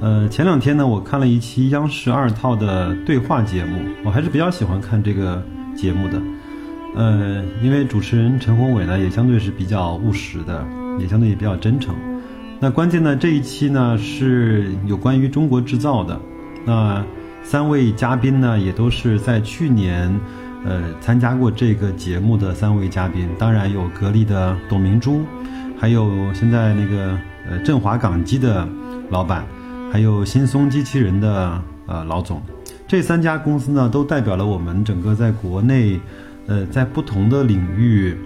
呃，前两天呢，我看了一期央视二套的对话节目，我还是比较喜欢看这个节目的。呃，因为主持人陈宏伟呢，也相对是比较务实的，也相对也比较真诚。那关键呢，这一期呢是有关于中国制造的。那三位嘉宾呢，也都是在去年呃参加过这个节目的三位嘉宾，当然有格力的董明珠，还有现在那个呃振华港机的老板。还有新松机器人的呃老总，这三家公司呢，都代表了我们整个在国内，呃，在不同的领域，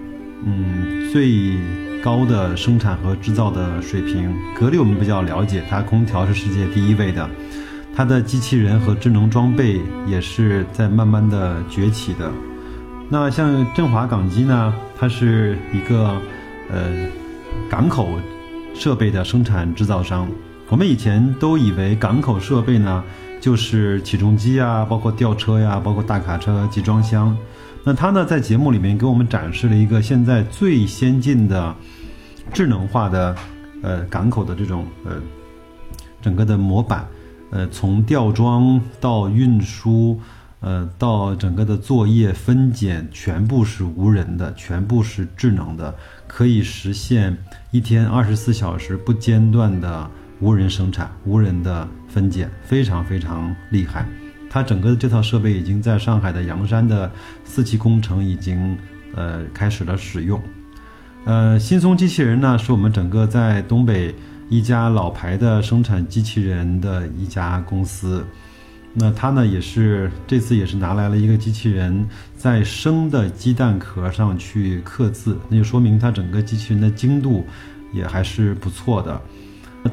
嗯，最高的生产和制造的水平。格力我们比较了解，它空调是世界第一位的，它的机器人和智能装备也是在慢慢的崛起的。那像振华港机呢，它是一个呃港口设备的生产制造商。我们以前都以为港口设备呢，就是起重机啊，包括吊车呀，包括大卡车、集装箱。那他呢，在节目里面给我们展示了一个现在最先进的智能化的呃港口的这种呃整个的模板，呃，从吊装到运输，呃，到整个的作业分拣，全部是无人的，全部是智能的，可以实现一天二十四小时不间断的。无人生产、无人的分拣，非常非常厉害。它整个的这套设备已经在上海的洋山的四期工程已经呃开始了使用。呃，新松机器人呢，是我们整个在东北一家老牌的生产机器人的一家公司。那它呢，也是这次也是拿来了一个机器人，在生的鸡蛋壳上去刻字，那就说明它整个机器人的精度也还是不错的。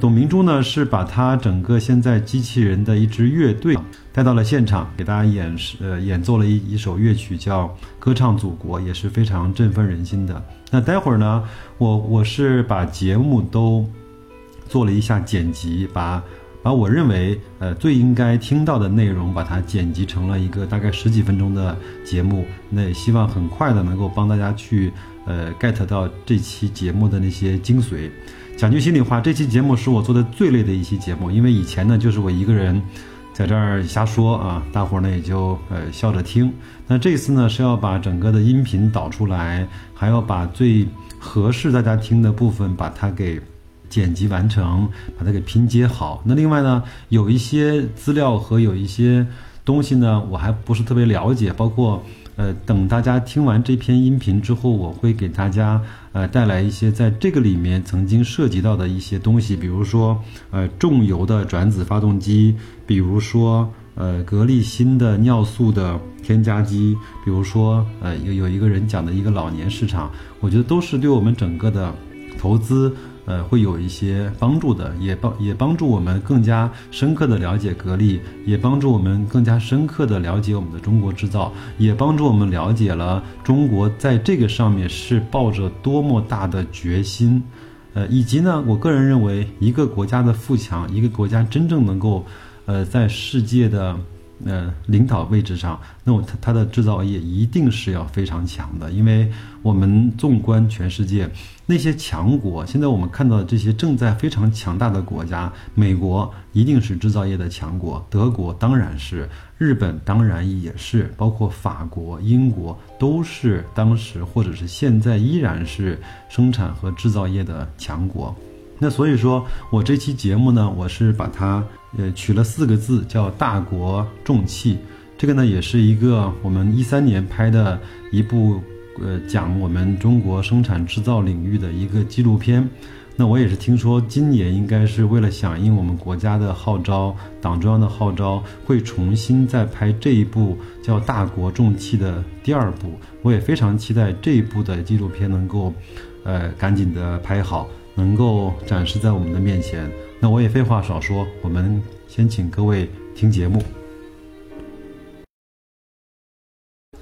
董明珠呢，是把他整个现在机器人的一支乐队带到了现场，给大家演示呃演奏了一一首乐曲，叫《歌唱祖国》，也是非常振奋人心的。那待会儿呢，我我是把节目都做了一下剪辑，把把我认为呃最应该听到的内容，把它剪辑成了一个大概十几分钟的节目。那也希望很快的能够帮大家去呃 get 到这期节目的那些精髓。讲句心里话，这期节目是我做的最累的一期节目，因为以前呢就是我一个人在这儿瞎说啊，大伙儿呢也就呃笑着听。那这次呢是要把整个的音频导出来，还要把最合适大家听的部分把它给剪辑完成，把它给拼接好。那另外呢，有一些资料和有一些东西呢，我还不是特别了解，包括。呃，等大家听完这篇音频之后，我会给大家呃带来一些在这个里面曾经涉及到的一些东西，比如说呃重油的转子发动机，比如说呃格力新的尿素的添加剂，比如说呃有有一个人讲的一个老年市场，我觉得都是对我们整个的投资。呃，会有一些帮助的，也帮也帮助我们更加深刻的了解格力，也帮助我们更加深刻的了解我们的中国制造，也帮助我们了解了中国在这个上面是抱着多么大的决心，呃，以及呢，我个人认为，一个国家的富强，一个国家真正能够，呃，在世界的。呃，领导位置上，那我它它的制造业一定是要非常强的，因为我们纵观全世界，那些强国，现在我们看到的这些正在非常强大的国家，美国一定是制造业的强国，德国当然是，日本当然也是，包括法国、英国都是当时或者是现在依然是生产和制造业的强国。那所以说，我这期节目呢，我是把它呃取了四个字，叫“大国重器”。这个呢，也是一个我们一三年拍的一部呃讲我们中国生产制造领域的一个纪录片。那我也是听说，今年应该是为了响应我们国家的号召，党中央的号召，会重新再拍这一部叫“大国重器”的第二部。我也非常期待这一部的纪录片能够，呃，赶紧的拍好。能够展示在我们的面前，那我也废话少说，我们先请各位听节目。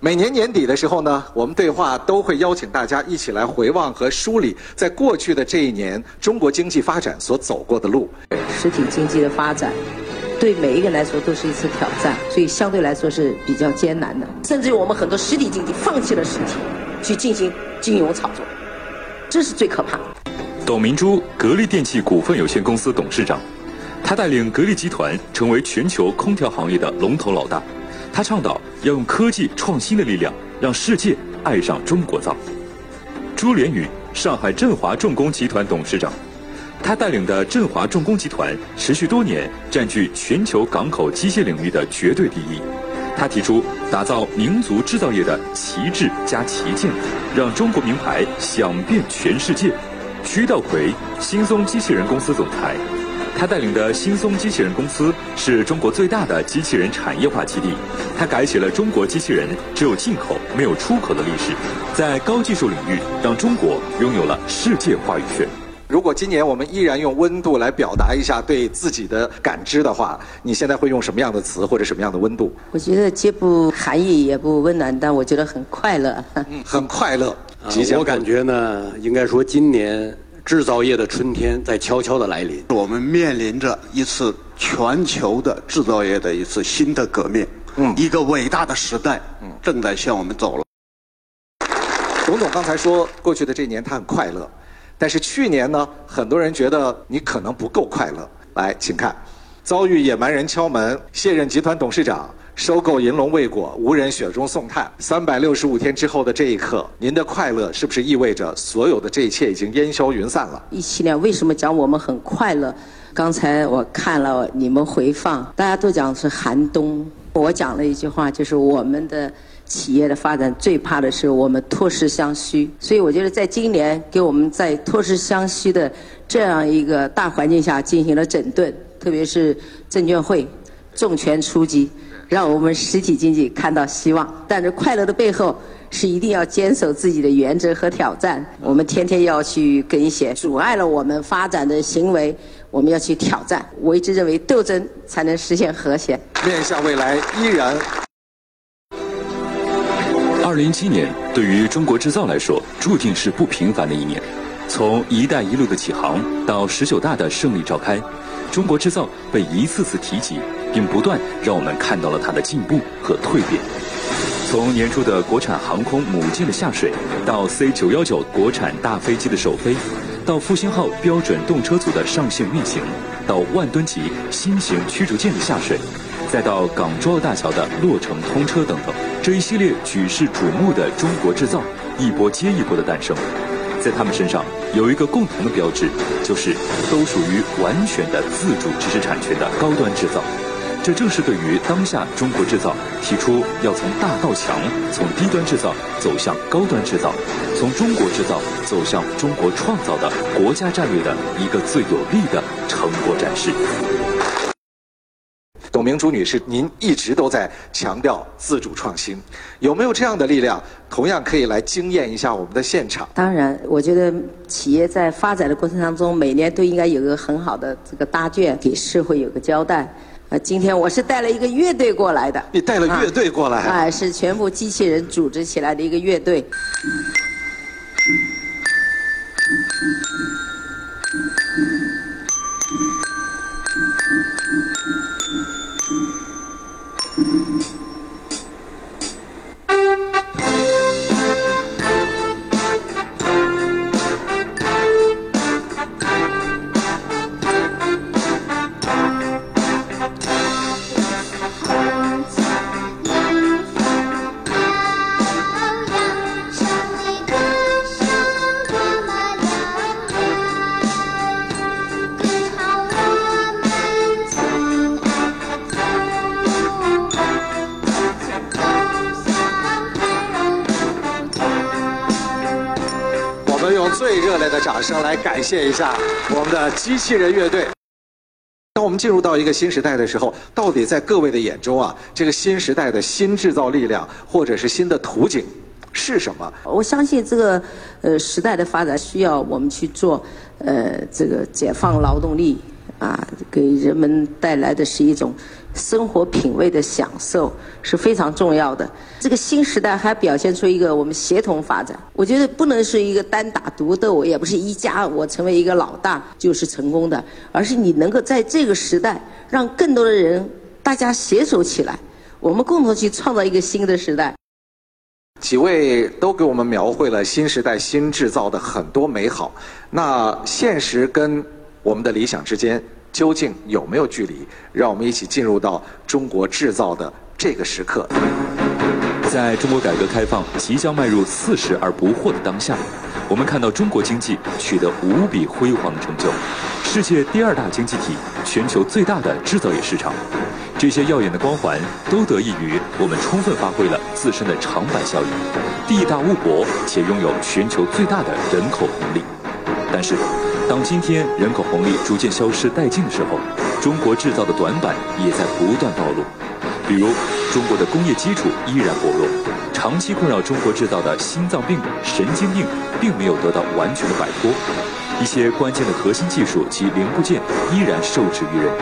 每年年底的时候呢，我们对话都会邀请大家一起来回望和梳理在过去的这一年中国经济发展所走过的路。实体经济的发展，对每一个人来说都是一次挑战，所以相对来说是比较艰难的。甚至于我们很多实体经济放弃了实体，去进行金融炒作，这是最可怕的。董明珠，格力电器股份有限公司董事长，他带领格力集团成为全球空调行业的龙头老大。他倡导要用科技创新的力量，让世界爱上中国造。朱连宇，上海振华重工集团董事长，他带领的振华重工集团持续多年占据全球港口机械领域的绝对第一。他提出打造民族制造业的旗帜加旗舰，让中国名牌响遍全世界。徐道奎，新松机器人公司总裁。他带领的新松机器人公司是中国最大的机器人产业化基地，他改写了中国机器人只有进口没有出口的历史，在高技术领域让中国拥有了世界话语权。如果今年我们依然用温度来表达一下对自己的感知的话，你现在会用什么样的词或者什么样的温度？我觉得既不寒意也不温暖，但我觉得很快乐。嗯，很快乐。我感觉呢，应该说今年。制造业的春天在悄悄的来临，我们面临着一次全球的制造业的一次新的革命，嗯，一个伟大的时代，嗯，正在向我们走了。董总刚才说，过去的这一年他很快乐，但是去年呢，很多人觉得你可能不够快乐。来，请看，遭遇野蛮人敲门，卸任集团董事长。收购银龙未果，无人雪中送炭。三百六十五天之后的这一刻，您的快乐是不是意味着所有的这一切已经烟消云散了？一七年为什么讲我们很快乐？刚才我看了你们回放，大家都讲是寒冬。我讲了一句话，就是我们的企业的发展最怕的是我们托实相虚。所以我觉得在今年给我们在托实相虚的这样一个大环境下进行了整顿，特别是证监会重拳出击。让我们实体经济看到希望，但是快乐的背后是一定要坚守自己的原则和挑战。我们天天要去跟一些阻碍了我们发展的行为，我们要去挑战。我一直认为斗争才能实现和谐。面向未来，依然。二零一七年对于中国制造来说，注定是不平凡的一年。从“一带一路”的起航到十九大的胜利召开，中国制造被一次次提及。并不断让我们看到了它的进步和蜕变。从年初的国产航空母舰的下水，到 C 九幺九国产大飞机的首飞，到复兴号标准动车组的上线运行，到万吨级新型驱逐舰的下水，再到港珠澳大桥的落成通车等等，这一系列举世瞩目的中国制造，一波接一波的诞生。在他们身上有一个共同的标志，就是都属于完全的自主知识产权的高端制造。这正是对于当下中国制造提出要从大到强，从低端制造走向高端制造，从中国制造走向中国创造的国家战略的一个最有力的成果展示。董明珠女士，您一直都在强调自主创新，有没有这样的力量，同样可以来惊艳一下我们的现场？当然，我觉得企业在发展的过程当中，每年都应该有个很好的这个答卷，给社会有个交代。啊，今天我是带了一个乐队过来的。你带了乐队过来？哎，是全部机器人组织起来的一个乐队。上感谢一下我们的机器人乐队。当我们进入到一个新时代的时候，到底在各位的眼中啊，这个新时代的新制造力量或者是新的图景是什么？我相信这个呃时代的发展需要我们去做呃这个解放劳动力，啊，给人们带来的是一种生活品味的享受，是非常重要的。这个新时代还表现出一个我们协同发展。我觉得不能是一个单打独斗，也不是一家我成为一个老大就是成功的，而是你能够在这个时代让更多的人大家携手起来，我们共同去创造一个新的时代。几位都给我们描绘了新时代新制造的很多美好，那现实跟我们的理想之间究竟有没有距离？让我们一起进入到中国制造的这个时刻。在中国改革开放即将迈入四十而不惑的当下，我们看到中国经济取得无比辉煌的成就，世界第二大经济体，全球最大的制造业市场。这些耀眼的光环都得益于我们充分发挥了自身的长板效应，地大物博且拥有全球最大的人口红利。但是，当今天人口红利逐渐消失殆尽的时候，中国制造的短板也在不断暴露。比如，中国的工业基础依然薄弱，长期困扰中国制造的心脏病、神经病并没有得到完全的摆脱，一些关键的核心技术及零部件依然受制于人。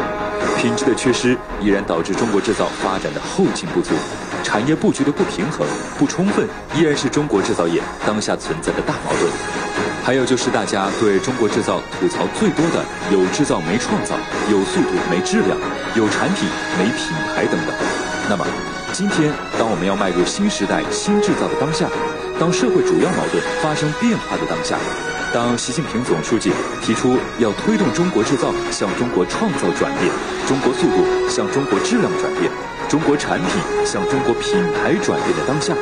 品质的缺失依然导致中国制造发展的后劲不足，产业布局的不平衡、不充分，依然是中国制造业当下存在的大矛盾。还有就是大家对中国制造吐槽最多的，有制造没创造，有速度没质量，有产品没品牌等等。那么，今天当我们要迈入新时代新制造的当下，当社会主要矛盾发生变化的当下。当习近平总书记提出要推动中国制造向中国创造转变，中国速度向中国质量转变，中国产品向中国品牌转变的当下，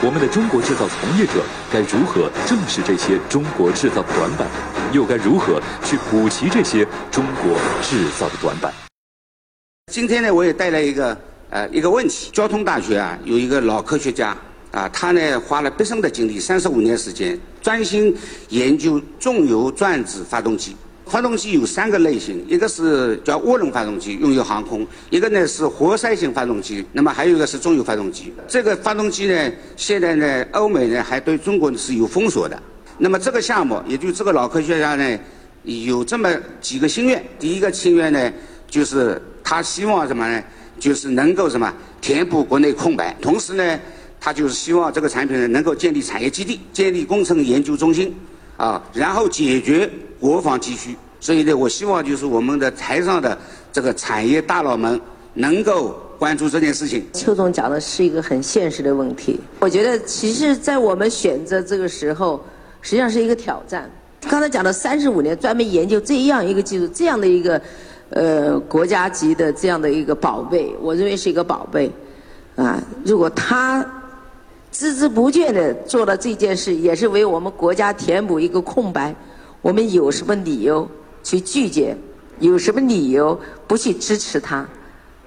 我们的中国制造从业者该如何正视这些中国制造的短板，又该如何去补齐这些中国制造的短板？今天呢，我也带来一个呃一个问题：交通大学啊有一个老科学家。啊，他呢花了毕生的精力，三十五年时间，专心研究重油转子发动机。发动机有三个类型，一个是叫涡轮发动机，用于航空；一个呢是活塞型发动机，那么还有一个是中油发动机。这个发动机呢，现在呢，欧美呢还对中国是有封锁的。那么这个项目，也就这个老科学家呢，有这么几个心愿。第一个心愿呢，就是他希望什么呢？就是能够什么填补国内空白，同时呢。他就是希望这个产品呢能够建立产业基地，建立工程研究中心，啊，然后解决国防急需。所以呢，我希望就是我们的台上的这个产业大佬们能够关注这件事情。邱总讲的是一个很现实的问题。我觉得，其实，在我们选择这个时候，实际上是一个挑战。刚才讲的三十五年专门研究这样一个技术，这样的一个呃国家级的这样的一个宝贝，我认为是一个宝贝。啊，如果他。孜孜不倦地做了这件事，也是为我们国家填补一个空白。我们有什么理由去拒绝？有什么理由不去支持他？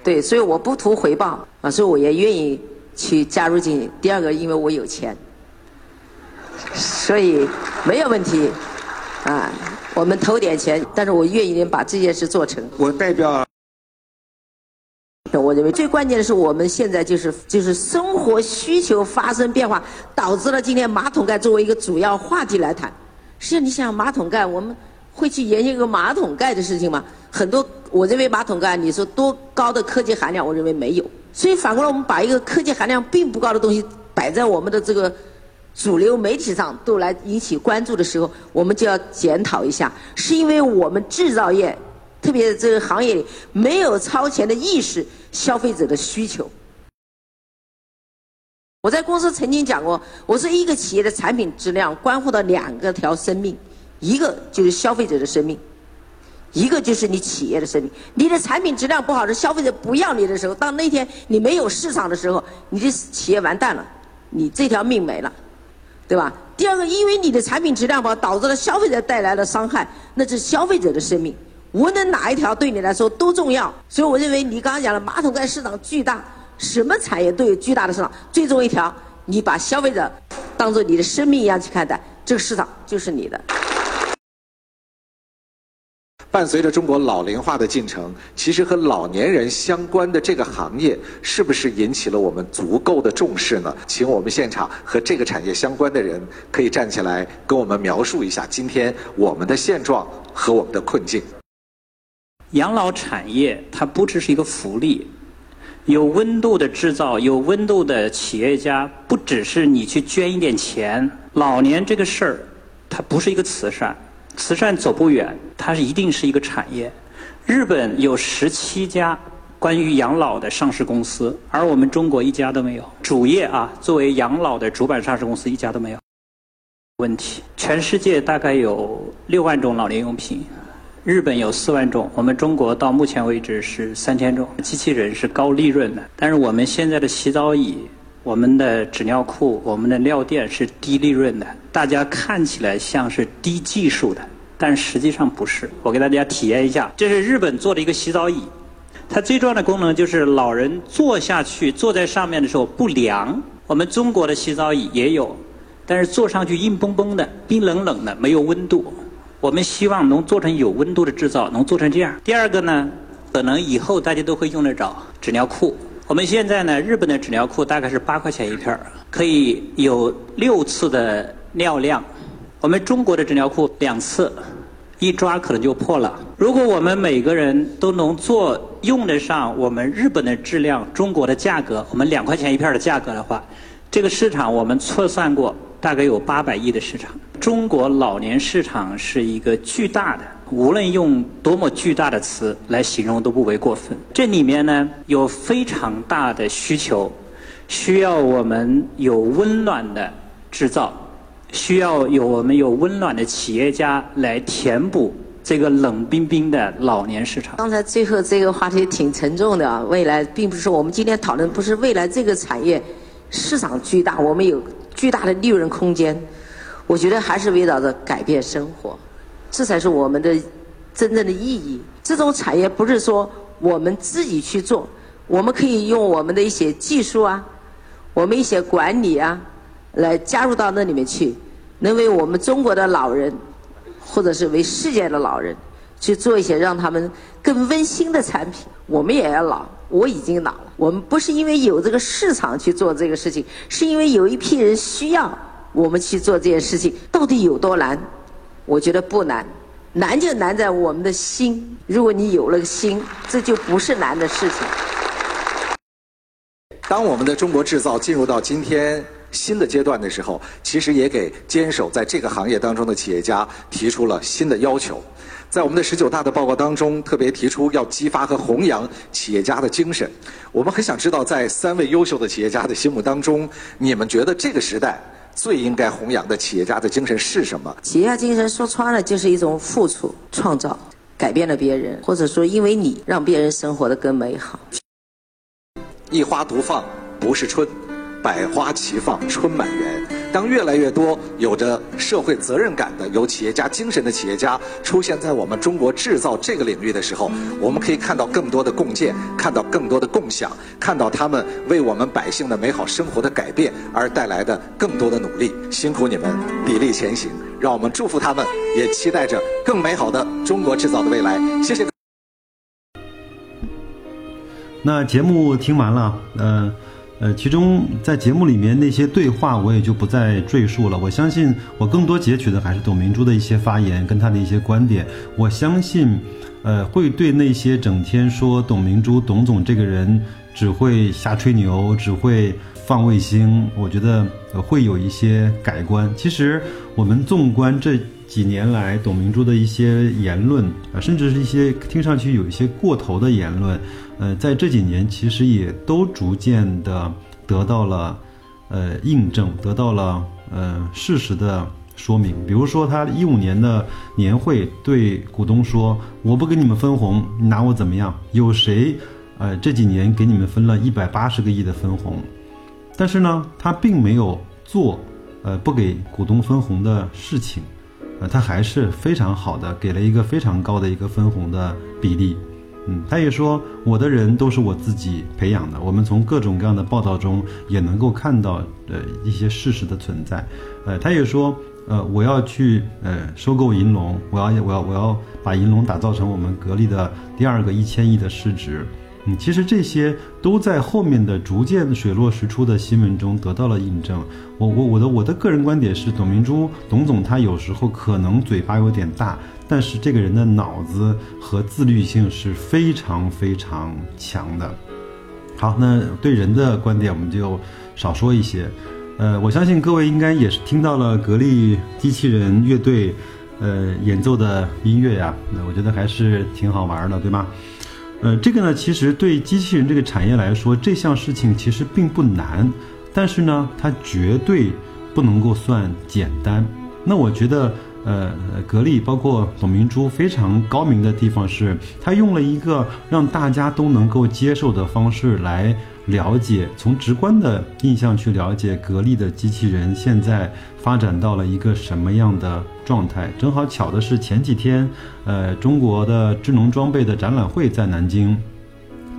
对，所以我不图回报啊，所以我也愿意去加入进去。第二个，因为我有钱，所以没有问题啊。我们投点钱，但是我愿意把这件事做成。我代表。我认为最关键的是，我们现在就是就是生活需求发生变化，导致了今天马桶盖作为一个主要话题来谈。实际上，你想马桶盖，我们会去研究一个马桶盖的事情吗？很多，我认为马桶盖，你说多高的科技含量，我认为没有。所以反过来，我们把一个科技含量并不高的东西摆在我们的这个主流媒体上，都来引起关注的时候，我们就要检讨一下，是因为我们制造业。特别这个行业里没有超前的意识，消费者的需求。我在公司曾经讲过，我说一个企业的产品质量关乎到两个条生命，一个就是消费者的生命，一个就是你企业的生命。你的产品质量不好，是消费者不要你的时候，当那天你没有市场的时候，你的企业完蛋了，你这条命没了，对吧？第二个，因为你的产品质量不好，导致了消费者带来了伤害，那是消费者的生命。无论哪一条对你来说都重要，所以我认为你刚刚讲的马桶盖市场巨大，什么产业都有巨大的市场。最终一条，你把消费者当做你的生命一样去看待，这个市场就是你的。伴随着中国老龄化的进程，其实和老年人相关的这个行业，是不是引起了我们足够的重视呢？请我们现场和这个产业相关的人可以站起来跟我们描述一下今天我们的现状和我们的困境。养老产业它不只是一个福利，有温度的制造，有温度的企业家，不只是你去捐一点钱。老年这个事儿，它不是一个慈善，慈善走不远，它是一定是一个产业。日本有十七家关于养老的上市公司，而我们中国一家都没有。主业啊，作为养老的主板上市公司一家都没有。问题，全世界大概有六万种老年用品。日本有四万种，我们中国到目前为止是三千种。机器人是高利润的，但是我们现在的洗澡椅、我们的纸尿裤、我们的尿垫是低利润的。大家看起来像是低技术的，但实际上不是。我给大家体验一下，这是日本做的一个洗澡椅，它最重要的功能就是老人坐下去坐在上面的时候不凉。我们中国的洗澡椅也有，但是坐上去硬邦邦的、冰冷冷的，没有温度。我们希望能做成有温度的制造，能做成这样。第二个呢，可能以后大家都会用得着纸尿裤。我们现在呢，日本的纸尿裤大概是八块钱一片儿可以有六次的尿量。我们中国的纸尿裤两次，一抓可能就破了。如果我们每个人都能做用得上我们日本的质量、中国的价格，我们两块钱一片的价格的话，这个市场我们测算过。大概有八百亿的市场，中国老年市场是一个巨大的，无论用多么巨大的词来形容都不为过分。这里面呢有非常大的需求，需要我们有温暖的制造，需要有我们有温暖的企业家来填补这个冷冰冰的老年市场。刚才最后这个话题挺沉重的啊，未来并不是我们今天讨论，不是未来这个产业市场巨大，我们有。巨大的利润空间，我觉得还是围绕着改变生活，这才是我们的真正的意义。这种产业不是说我们自己去做，我们可以用我们的一些技术啊，我们一些管理啊，来加入到那里面去，能为我们中国的老人，或者是为世界的老人，去做一些让他们更温馨的产品。我们也要老。我已经老了。我们不是因为有这个市场去做这个事情，是因为有一批人需要我们去做这件事情。到底有多难？我觉得不难，难就难在我们的心。如果你有了心，这就不是难的事情。当我们的中国制造进入到今天新的阶段的时候，其实也给坚守在这个行业当中的企业家提出了新的要求。在我们的十九大的报告当中，特别提出要激发和弘扬企业家的精神。我们很想知道，在三位优秀的企业家的心目当中，你们觉得这个时代最应该弘扬的企业家的精神是什么？企业家精神说穿了就是一种付出、创造、改变了别人，或者说因为你让别人生活的更美好。一花独放不是春，百花齐放春满园。当越来越多有着社会责任感的、有企业家精神的企业家出现在我们中国制造这个领域的时候，我们可以看到更多的共建，看到更多的共享，看到他们为我们百姓的美好生活的改变而带来的更多的努力。辛苦你们，砥砺前行，让我们祝福他们，也期待着更美好的中国制造的未来。谢谢。那节目听完了，嗯。呃其中在节目里面那些对话，我也就不再赘述了。我相信我更多截取的还是董明珠的一些发言跟她的一些观点。我相信，呃，会对那些整天说董明珠、董总这个人只会瞎吹牛、只会放卫星，我觉得会有一些改观。其实我们纵观这几年来董明珠的一些言论啊，甚至是一些听上去有一些过头的言论。呃，在这几年，其实也都逐渐的得到了，呃，印证，得到了呃事实的说明。比如说，他一五年的年会对股东说：“我不给你们分红，你拿我怎么样？有谁，呃，这几年给你们分了一百八十个亿的分红？但是呢，他并没有做，呃，不给股东分红的事情，呃，他还是非常好的，给了一个非常高的一个分红的比例。”嗯，他也说我的人都是我自己培养的。我们从各种各样的报道中也能够看到呃一些事实的存在。呃，他也说呃我要去呃收购银龙，我要我要我要把银龙打造成我们格力的第二个一千亿的市值。嗯，其实这些都在后面的逐渐水落石出的新闻中得到了印证。我我我的我的个人观点是，董明珠董总他有时候可能嘴巴有点大。但是这个人的脑子和自律性是非常非常强的。好，那对人的观点我们就少说一些。呃，我相信各位应该也是听到了格力机器人乐队，呃，演奏的音乐呀，那我觉得还是挺好玩的，对吗？呃，这个呢，其实对机器人这个产业来说，这项事情其实并不难，但是呢，它绝对不能够算简单。那我觉得，呃，格力包括董明珠非常高明的地方是，他用了一个让大家都能够接受的方式来。了解，从直观的印象去了解格力的机器人现在发展到了一个什么样的状态。正好巧的是前几天，呃，中国的智能装备的展览会在南京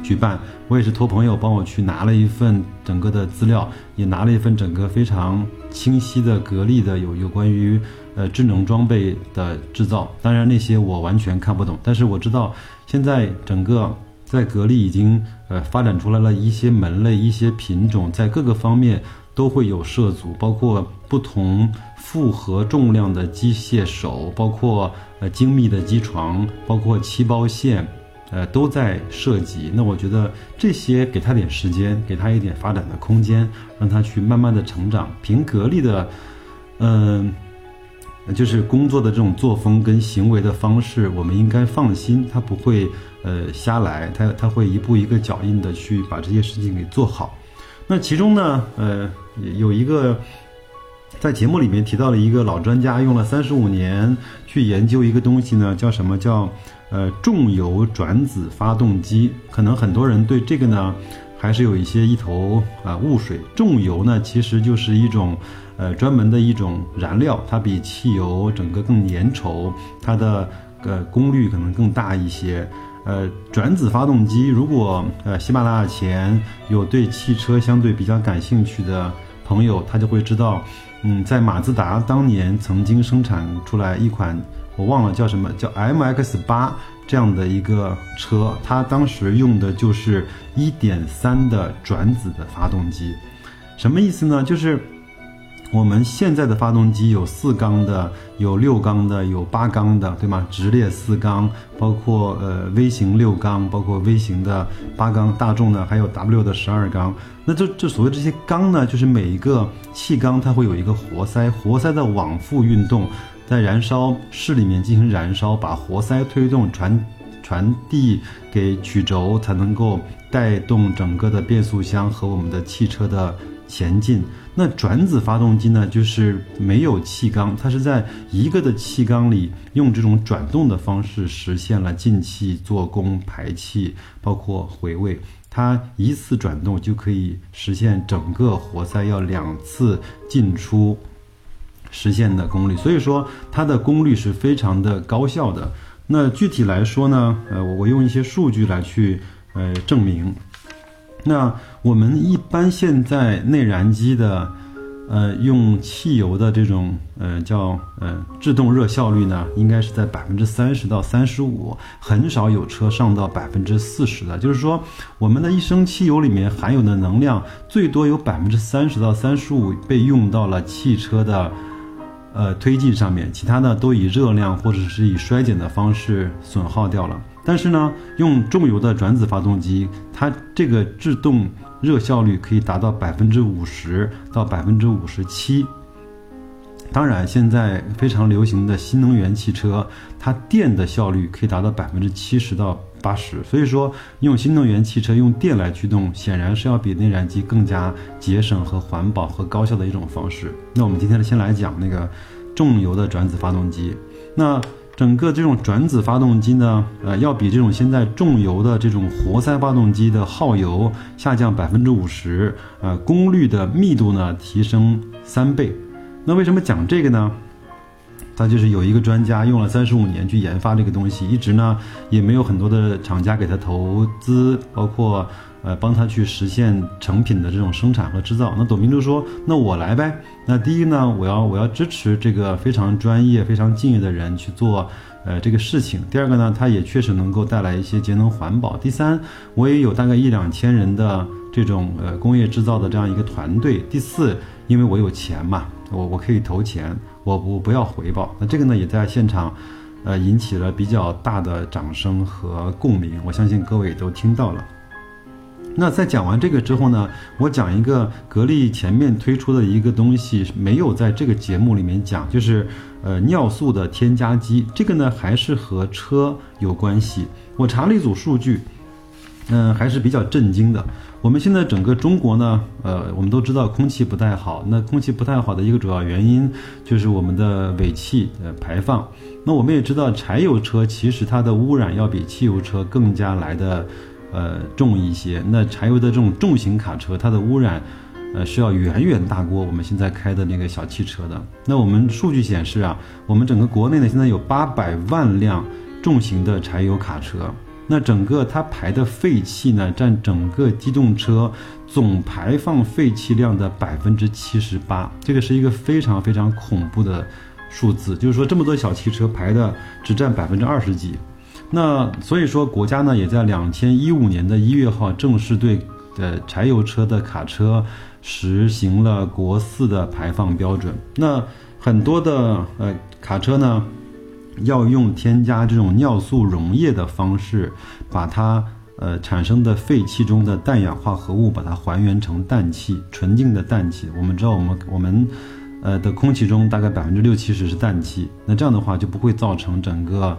举办，我也是托朋友帮我去拿了一份整个的资料，也拿了一份整个非常清晰的格力的有有关于呃智能装备的制造。当然那些我完全看不懂，但是我知道现在整个。在格力已经呃发展出来了一些门类、一些品种，在各个方面都会有涉足，包括不同复合重量的机械手，包括呃精密的机床，包括漆包线，呃都在涉及。那我觉得这些给他点时间，给他一点发展的空间，让他去慢慢的成长。凭格力的，嗯。就是工作的这种作风跟行为的方式，我们应该放心，他不会呃瞎来，他他会一步一个脚印的去把这些事情给做好。那其中呢，呃，有一个在节目里面提到了一个老专家，用了三十五年去研究一个东西呢，叫什么叫呃重油转子发动机？可能很多人对这个呢还是有一些一头啊雾水。重油呢其实就是一种。呃，专门的一种燃料，它比汽油整个更粘稠，它的呃功率可能更大一些。呃，转子发动机，如果呃喜马拉雅前有对汽车相对比较感兴趣的朋友，他就会知道，嗯，在马自达当年曾经生产出来一款，我忘了叫什么，叫 MX 八这样的一个车，它当时用的就是一点三的转子的发动机，什么意思呢？就是。我们现在的发动机有四缸的，有六缸的，有八缸的，对吗？直列四缸，包括呃微型六缸，包括微型的八缸，大众的还有 W 的十二缸。那这这所谓这些缸呢，就是每一个气缸它会有一个活塞，活塞的往复运动，在燃烧室里面进行燃烧，把活塞推动传传递给曲轴，才能够带动整个的变速箱和我们的汽车的前进。那转子发动机呢，就是没有气缸，它是在一个的气缸里用这种转动的方式实现了进气、做功、排气，包括回位。它一次转动就可以实现整个活塞要两次进出实现的功率，所以说它的功率是非常的高效的。那具体来说呢，呃，我用一些数据来去呃证明。那我们一般现在内燃机的，呃，用汽油的这种呃叫呃制动热效率呢，应该是在百分之三十到三十五，很少有车上到百分之四十的。就是说，我们的一升汽油里面含有的能量，最多有百分之三十到三十五被用到了汽车的呃推进上面，其他的都以热量或者是以衰减的方式损耗掉了。但是呢，用重油的转子发动机，它这个制动热效率可以达到百分之五十到百分之五十七。当然，现在非常流行的新能源汽车，它电的效率可以达到百分之七十到八十。所以说，用新能源汽车用电来驱动，显然是要比内燃机更加节省和环保和高效的一种方式。那我们今天，先来讲那个重油的转子发动机。那整个这种转子发动机呢，呃，要比这种现在重油的这种活塞发动机的耗油下降百分之五十，呃，功率的密度呢提升三倍。那为什么讲这个呢？他就是有一个专家用了三十五年去研发这个东西，一直呢也没有很多的厂家给他投资，包括。呃，帮他去实现成品的这种生产和制造。那董明珠说：“那我来呗。那第一呢，我要我要支持这个非常专业、非常敬业的人去做呃这个事情。第二个呢，他也确实能够带来一些节能环保。第三，我也有大概一两千人的这种呃工业制造的这样一个团队。第四，因为我有钱嘛，我我可以投钱，我不不要回报。那这个呢，也在现场。”呃，引起了比较大的掌声和共鸣。我相信各位都听到了。那在讲完这个之后呢，我讲一个格力前面推出的一个东西，没有在这个节目里面讲，就是呃尿素的添加剂。这个呢还是和车有关系。我查了一组数据，嗯，还是比较震惊的。我们现在整个中国呢，呃，我们都知道空气不太好。那空气不太好的一个主要原因就是我们的尾气呃排放。那我们也知道，柴油车其实它的污染要比汽油车更加来的。呃，重一些。那柴油的这种重型卡车，它的污染，呃，是要远远大过我们现在开的那个小汽车的。那我们数据显示啊，我们整个国内呢，现在有八百万辆重型的柴油卡车。那整个它排的废气呢，占整个机动车总排放废气量的百分之七十八。这个是一个非常非常恐怖的数字，就是说这么多小汽车排的只占百分之二十几。那所以说，国家呢也在两千一五年的一月号正式对呃柴油车的卡车实行了国四的排放标准。那很多的呃卡车呢，要用添加这种尿素溶液的方式，把它呃产生的废气中的氮氧化合物把它还原成氮气，纯净的氮气。我们知道，我们我们呃的空气中大概百分之六七十是氮气，那这样的话就不会造成整个。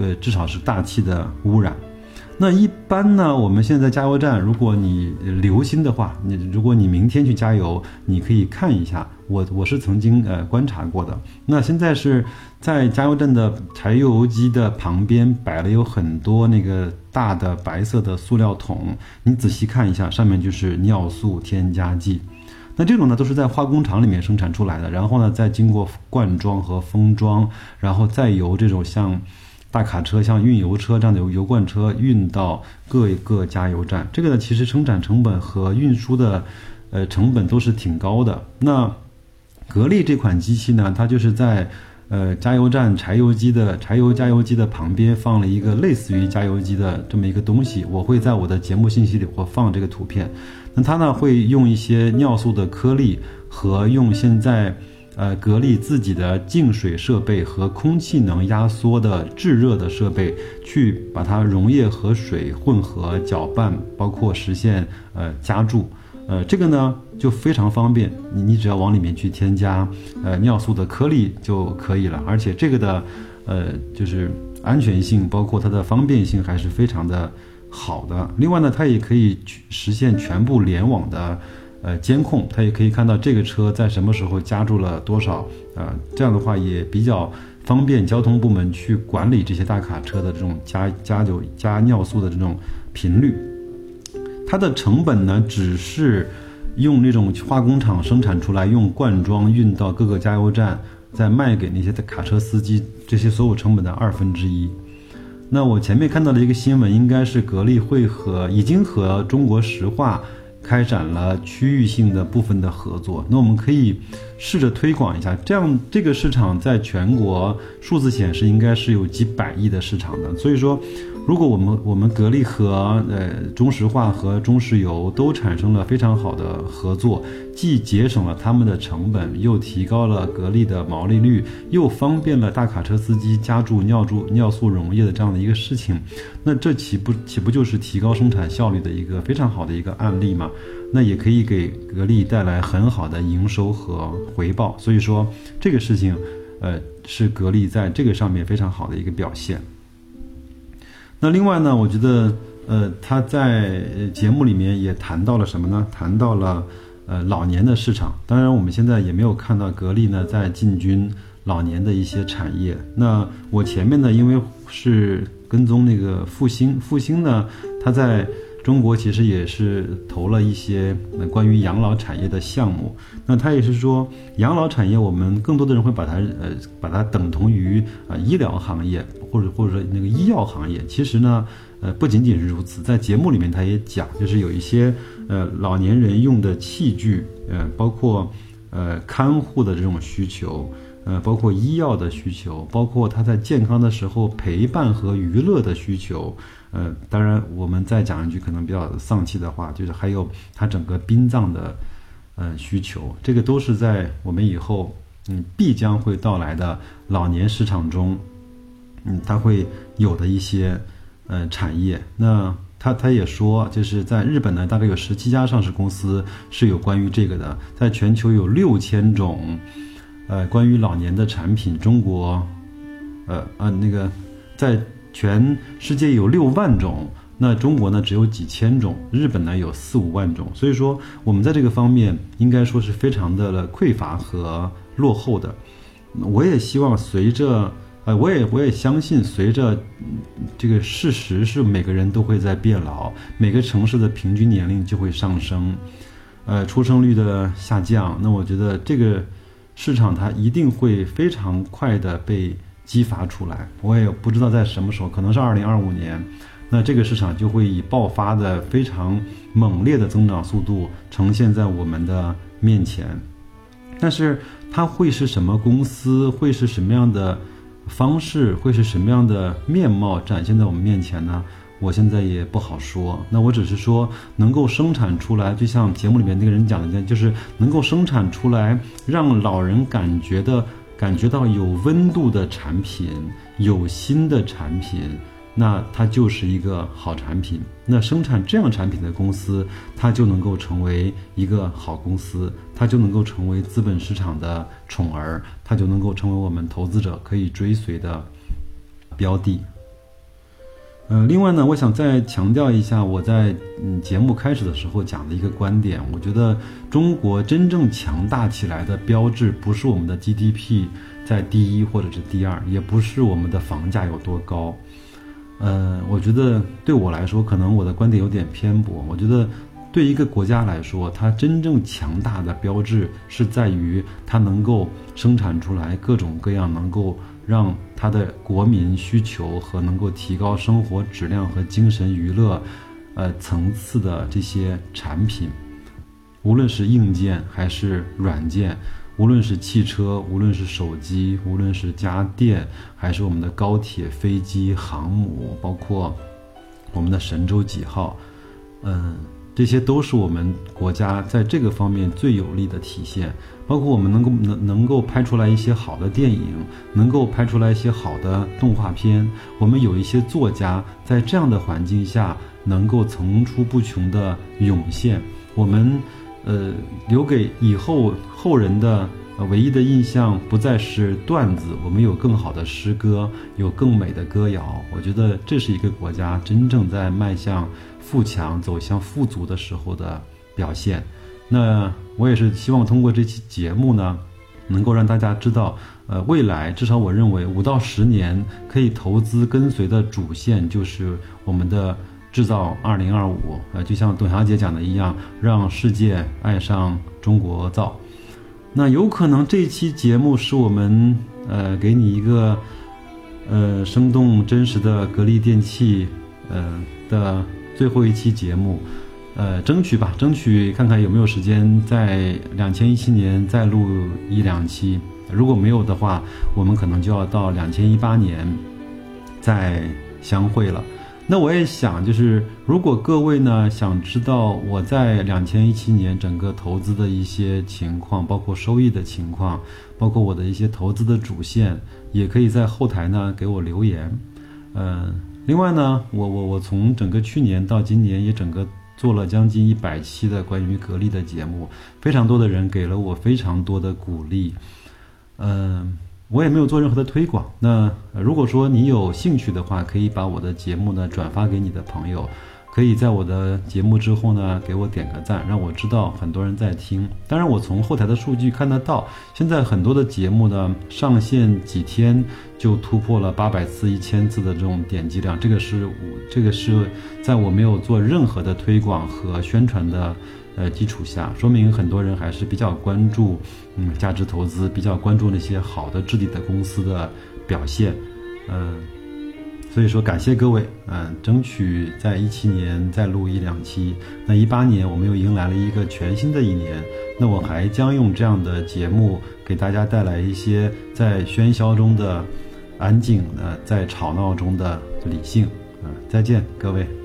呃，至少是大气的污染。那一般呢，我们现在加油站，如果你留心的话，你如果你明天去加油，你可以看一下。我我是曾经呃观察过的。那现在是在加油站的柴油机的旁边摆了有很多那个大的白色的塑料桶，你仔细看一下，上面就是尿素添加剂。那这种呢，都是在化工厂里面生产出来的，然后呢，再经过灌装和封装，然后再由这种像。大卡车像运油车这样的油油罐车运到各个加油站，这个呢其实生产成本和运输的，呃成本都是挺高的。那格力这款机器呢，它就是在呃加油站柴油机的柴油加油机的旁边放了一个类似于加油机的这么一个东西，我会在我的节目信息里会放这个图片。那它呢会用一些尿素的颗粒和用现在。呃，格力自己的净水设备和空气能压缩的制热的设备，去把它溶液和水混合搅拌，包括实现呃加注，呃，这个呢就非常方便，你你只要往里面去添加呃尿素的颗粒就可以了，而且这个的呃就是安全性，包括它的方便性还是非常的好的。另外呢，它也可以实现全部联网的。呃，监控它也可以看到这个车在什么时候加注了多少，呃，这样的话也比较方便交通部门去管理这些大卡车的这种加加油加尿素的这种频率。它的成本呢，只是用那种化工厂生产出来，用罐装运到各个加油站，再卖给那些的卡车司机，这些所有成本的二分之一。那我前面看到的一个新闻，应该是格力会和已经和中国石化。开展了区域性的部分的合作，那我们可以试着推广一下，这样这个市场在全国数字显示应该是有几百亿的市场的，所以说。如果我们我们格力和呃中石化和中石油都产生了非常好的合作，既节省了他们的成本，又提高了格力的毛利率，又方便了大卡车司机加注尿注尿素溶液的这样的一个事情，那这岂不岂不就是提高生产效率的一个非常好的一个案例吗？那也可以给格力带来很好的营收和回报。所以说这个事情，呃，是格力在这个上面非常好的一个表现。那另外呢，我觉得，呃，他在节目里面也谈到了什么呢？谈到了，呃，老年的市场。当然，我们现在也没有看到格力呢在进军老年的一些产业。那我前面呢，因为是跟踪那个复兴，复兴呢，它在。中国其实也是投了一些关于养老产业的项目，那他也是说，养老产业我们更多的人会把它呃把它等同于啊医疗行业或者或者说那个医药行业。其实呢，呃不仅仅是如此，在节目里面他也讲，就是有一些呃老年人用的器具，呃包括呃看护的这种需求，呃包括医药的需求，包括他在健康的时候陪伴和娱乐的需求。呃，当然，我们再讲一句可能比较丧气的话，就是还有它整个殡葬的，呃，需求，这个都是在我们以后，嗯，必将会到来的老年市场中，嗯，它会有的一些呃产业。那他他也说，就是在日本呢，大概有十七家上市公司是有关于这个的，在全球有六千种呃关于老年的产品，中国呃啊那个在全世界有六万种。那中国呢，只有几千种，日本呢有四五万种，所以说我们在这个方面应该说是非常的匮乏和落后的。我也希望随着，呃，我也我也相信，随着这个事实是每个人都会在变老，每个城市的平均年龄就会上升，呃，出生率的下降，那我觉得这个市场它一定会非常快的被激发出来。我也不知道在什么时候，可能是二零二五年。那这个市场就会以爆发的非常猛烈的增长速度呈现在我们的面前，但是它会是什么公司，会是什么样的方式，会是什么样的面貌展现在我们面前呢？我现在也不好说。那我只是说，能够生产出来，就像节目里面那个人讲的，就是能够生产出来，让老人感觉的感觉到有温度的产品，有新的产品。那它就是一个好产品。那生产这样产品的公司，它就能够成为一个好公司，它就能够成为资本市场的宠儿，它就能够成为我们投资者可以追随的标的。呃，另外呢，我想再强调一下，我在嗯节目开始的时候讲的一个观点，我觉得中国真正强大起来的标志，不是我们的 GDP 在第一或者是第二，也不是我们的房价有多高。呃，我觉得对我来说，可能我的观点有点偏颇。我觉得，对一个国家来说，它真正强大的标志是在于它能够生产出来各种各样能够让它的国民需求和能够提高生活质量和精神娱乐，呃层次的这些产品，无论是硬件还是软件。无论是汽车，无论是手机，无论是家电，还是我们的高铁、飞机、航母，包括我们的神舟几号，嗯，这些都是我们国家在这个方面最有力的体现。包括我们能够能能够拍出来一些好的电影，能够拍出来一些好的动画片。我们有一些作家在这样的环境下能够层出不穷的涌现。我们。呃，留给以后后人的唯一的印象不再是段子，我们有更好的诗歌，有更美的歌谣。我觉得这是一个国家真正在迈向富强、走向富足的时候的表现。那我也是希望通过这期节目呢，能够让大家知道，呃，未来至少我认为五到十年可以投资跟随的主线就是我们的。制造二零二五，呃，就像董小姐讲的一样，让世界爱上中国造。那有可能这期节目是我们呃给你一个呃生动真实的格力电器呃的最后一期节目，呃，争取吧，争取看看有没有时间在两千一七年再录一两期。如果没有的话，我们可能就要到两千一八年再相会了。那我也想，就是如果各位呢想知道我在两千一七年整个投资的一些情况，包括收益的情况，包括我的一些投资的主线，也可以在后台呢给我留言。嗯，另外呢，我我我从整个去年到今年也整个做了将近一百期的关于格力的节目，非常多的人给了我非常多的鼓励。嗯。我也没有做任何的推广。那如果说你有兴趣的话，可以把我的节目呢转发给你的朋友，可以在我的节目之后呢给我点个赞，让我知道很多人在听。当然，我从后台的数据看得到，现在很多的节目呢上线几天就突破了八百次、一千次的这种点击量，这个是我这个是在我没有做任何的推广和宣传的。呃，基础下，说明很多人还是比较关注，嗯，价值投资，比较关注那些好的质地的公司的表现，嗯，所以说感谢各位，嗯，争取在一七年再录一两期，那一八年我们又迎来了一个全新的一年，那我还将用这样的节目给大家带来一些在喧嚣中的安静，呃，在吵闹中的理性，啊，再见各位。